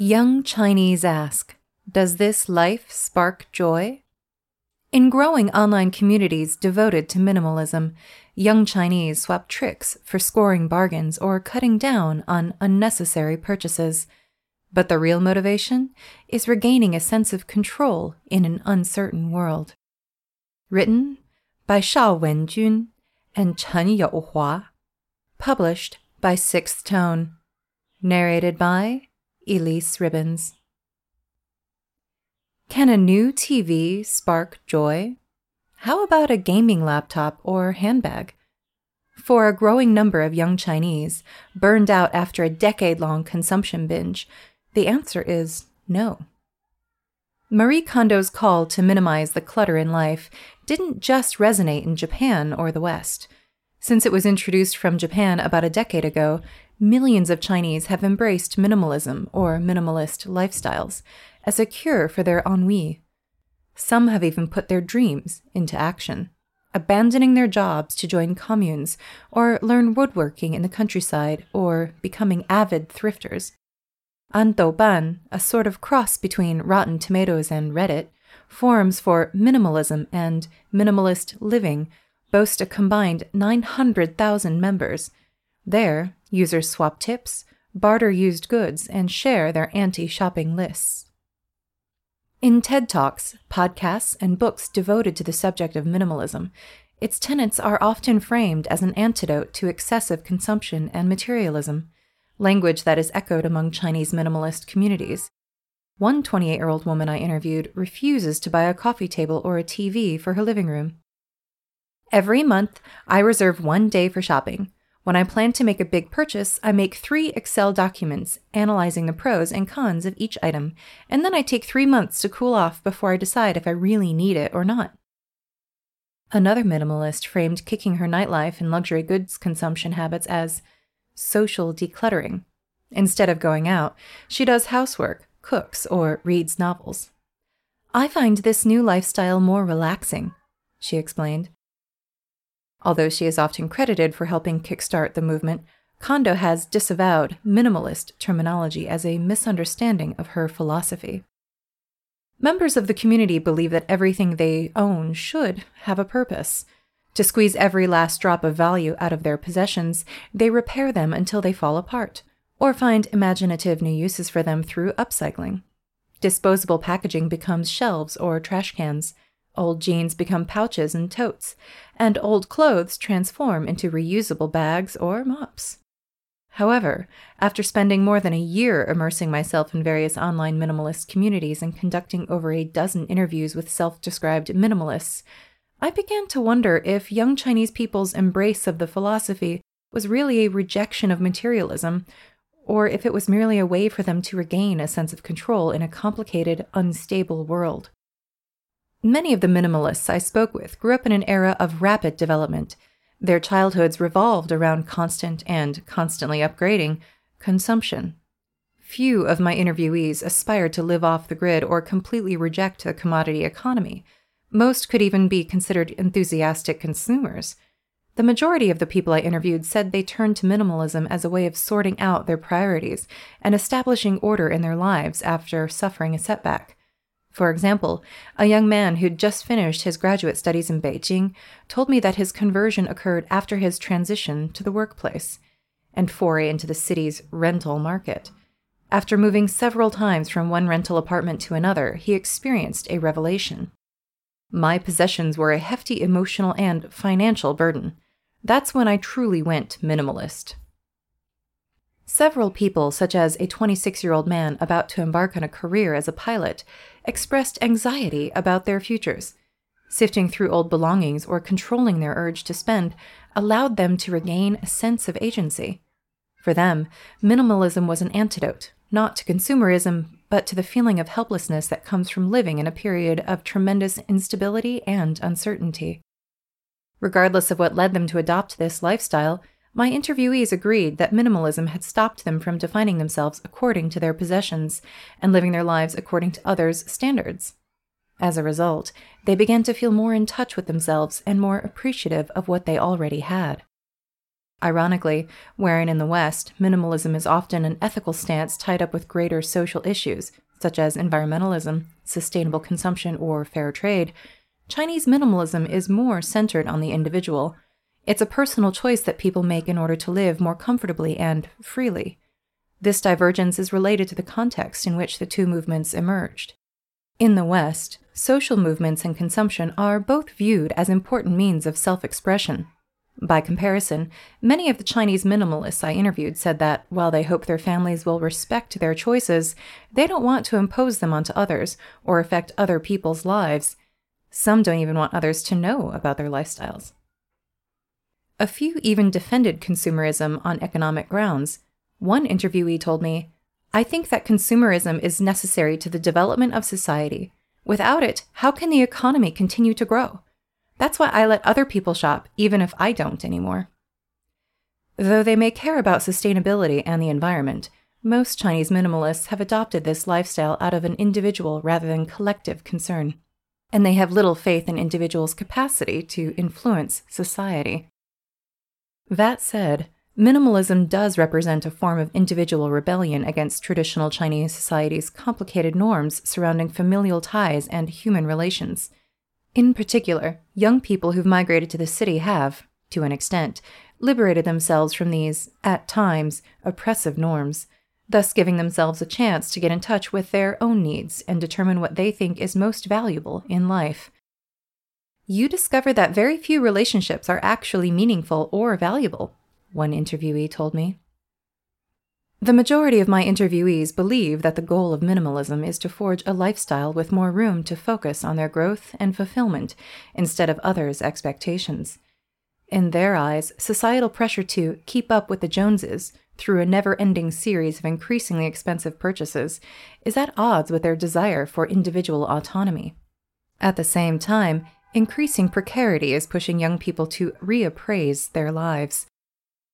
Young Chinese ask, does this life spark joy? In growing online communities devoted to minimalism, young Chinese swap tricks for scoring bargains or cutting down on unnecessary purchases. But the real motivation is regaining a sense of control in an uncertain world. Written by Shao Wenjun and Chen Youhua. Published by Sixth Tone. Narrated by Elyse Ribbons. Can a new TV spark joy? How about a gaming laptop or handbag? For a growing number of young Chinese, burned out after a decade long consumption binge, the answer is no. Marie Kondo's call to minimize the clutter in life didn't just resonate in Japan or the West. Since it was introduced from Japan about a decade ago, millions of Chinese have embraced minimalism or minimalist lifestyles as a cure for their ennui. Some have even put their dreams into action, abandoning their jobs to join communes or learn woodworking in the countryside or becoming avid thrifters. On Douban, a sort of cross between Rotten Tomatoes and Reddit, forums for minimalism and minimalist living boast a combined 900,000 members. There, users swap tips, barter used goods, and share their anti shopping lists. In TED Talks, podcasts, and books devoted to the subject of minimalism, its tenets are often framed as an antidote to excessive consumption and materialism, language that is echoed among Chinese minimalist communities. One 28 year old woman I interviewed refuses to buy a coffee table or a TV for her living room. Every month, I reserve one day for shopping. When I plan to make a big purchase, I make three Excel documents analyzing the pros and cons of each item, and then I take three months to cool off before I decide if I really need it or not. Another minimalist framed kicking her nightlife and luxury goods consumption habits as social decluttering. Instead of going out, she does housework, cooks, or reads novels. I find this new lifestyle more relaxing, she explained. Although she is often credited for helping kickstart the movement, Kondo has disavowed minimalist terminology as a misunderstanding of her philosophy. Members of the community believe that everything they own should have a purpose. To squeeze every last drop of value out of their possessions, they repair them until they fall apart or find imaginative new uses for them through upcycling. Disposable packaging becomes shelves or trash cans, old jeans become pouches and totes, and old clothes transform into reusable bags or mops. However, after spending more than a year immersing myself in various online minimalist communities and conducting over a dozen interviews with self described minimalists, I began to wonder if young Chinese people's embrace of the philosophy was really a rejection of materialism or if it was merely a way for them to regain a sense of control in a complicated, unstable world. Many of the minimalists I spoke with grew up in an era of rapid development. Their childhoods revolved around constant and constantly upgrading consumption. Few of my interviewees aspired to live off the grid or completely reject the commodity economy. Most could even be considered enthusiastic consumers. The majority of the people I interviewed said they turned to minimalism as a way of sorting out their priorities and establishing order in their lives after suffering a setback. For example, a young man who'd just finished his graduate studies in Beijing told me that his conversion occurred after his transition to the workplace and foray into the city's rental market. After moving several times from one rental apartment to another, he experienced a revelation. My possessions were a hefty emotional and financial burden. That's when I truly went minimalist. Several people, such as a 26 year old man about to embark on a career as a pilot, expressed anxiety about their futures. Sifting through old belongings or controlling their urge to spend allowed them to regain a sense of agency. For them, minimalism was an antidote, not to consumerism, but to the feeling of helplessness that comes from living in a period of tremendous instability and uncertainty. Regardless of what led them to adopt this lifestyle, my interviewees agreed that minimalism had stopped them from defining themselves according to their possessions and living their lives according to others' standards. As a result, they began to feel more in touch with themselves and more appreciative of what they already had. Ironically, wherein in the West, minimalism is often an ethical stance tied up with greater social issues, such as environmentalism, sustainable consumption, or fair trade, Chinese minimalism is more centered on the individual. It's a personal choice that people make in order to live more comfortably and freely. This divergence is related to the context in which the two movements emerged. In the West, social movements and consumption are both viewed as important means of self expression. By comparison, many of the Chinese minimalists I interviewed said that while they hope their families will respect their choices, they don't want to impose them onto others or affect other people's lives. Some don't even want others to know about their lifestyles. A few even defended consumerism on economic grounds. One interviewee told me, I think that consumerism is necessary to the development of society. Without it, how can the economy continue to grow? That's why I let other people shop, even if I don't anymore. Though they may care about sustainability and the environment, most Chinese minimalists have adopted this lifestyle out of an individual rather than collective concern, and they have little faith in individuals' capacity to influence society. That said, minimalism does represent a form of individual rebellion against traditional Chinese society's complicated norms surrounding familial ties and human relations. In particular, young people who've migrated to the city have, to an extent, liberated themselves from these, at times, oppressive norms, thus giving themselves a chance to get in touch with their own needs and determine what they think is most valuable in life. You discover that very few relationships are actually meaningful or valuable, one interviewee told me. The majority of my interviewees believe that the goal of minimalism is to forge a lifestyle with more room to focus on their growth and fulfillment instead of others' expectations. In their eyes, societal pressure to keep up with the Joneses through a never ending series of increasingly expensive purchases is at odds with their desire for individual autonomy. At the same time, increasing precarity is pushing young people to reappraise their lives.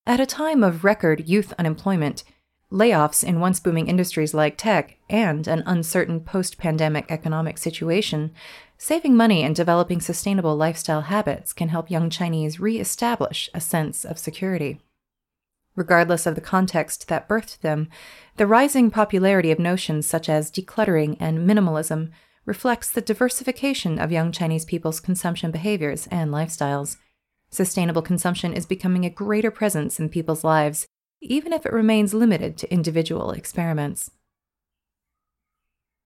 At a time of record youth unemployment, layoffs in once booming industries like tech, and an uncertain post pandemic economic situation, saving money and developing sustainable lifestyle habits can help young Chinese re establish a sense of security. Regardless of the context that birthed them, the rising popularity of notions such as decluttering and minimalism reflects the diversification of young Chinese people's consumption behaviors and lifestyles. Sustainable consumption is becoming a greater presence in people's lives, even if it remains limited to individual experiments.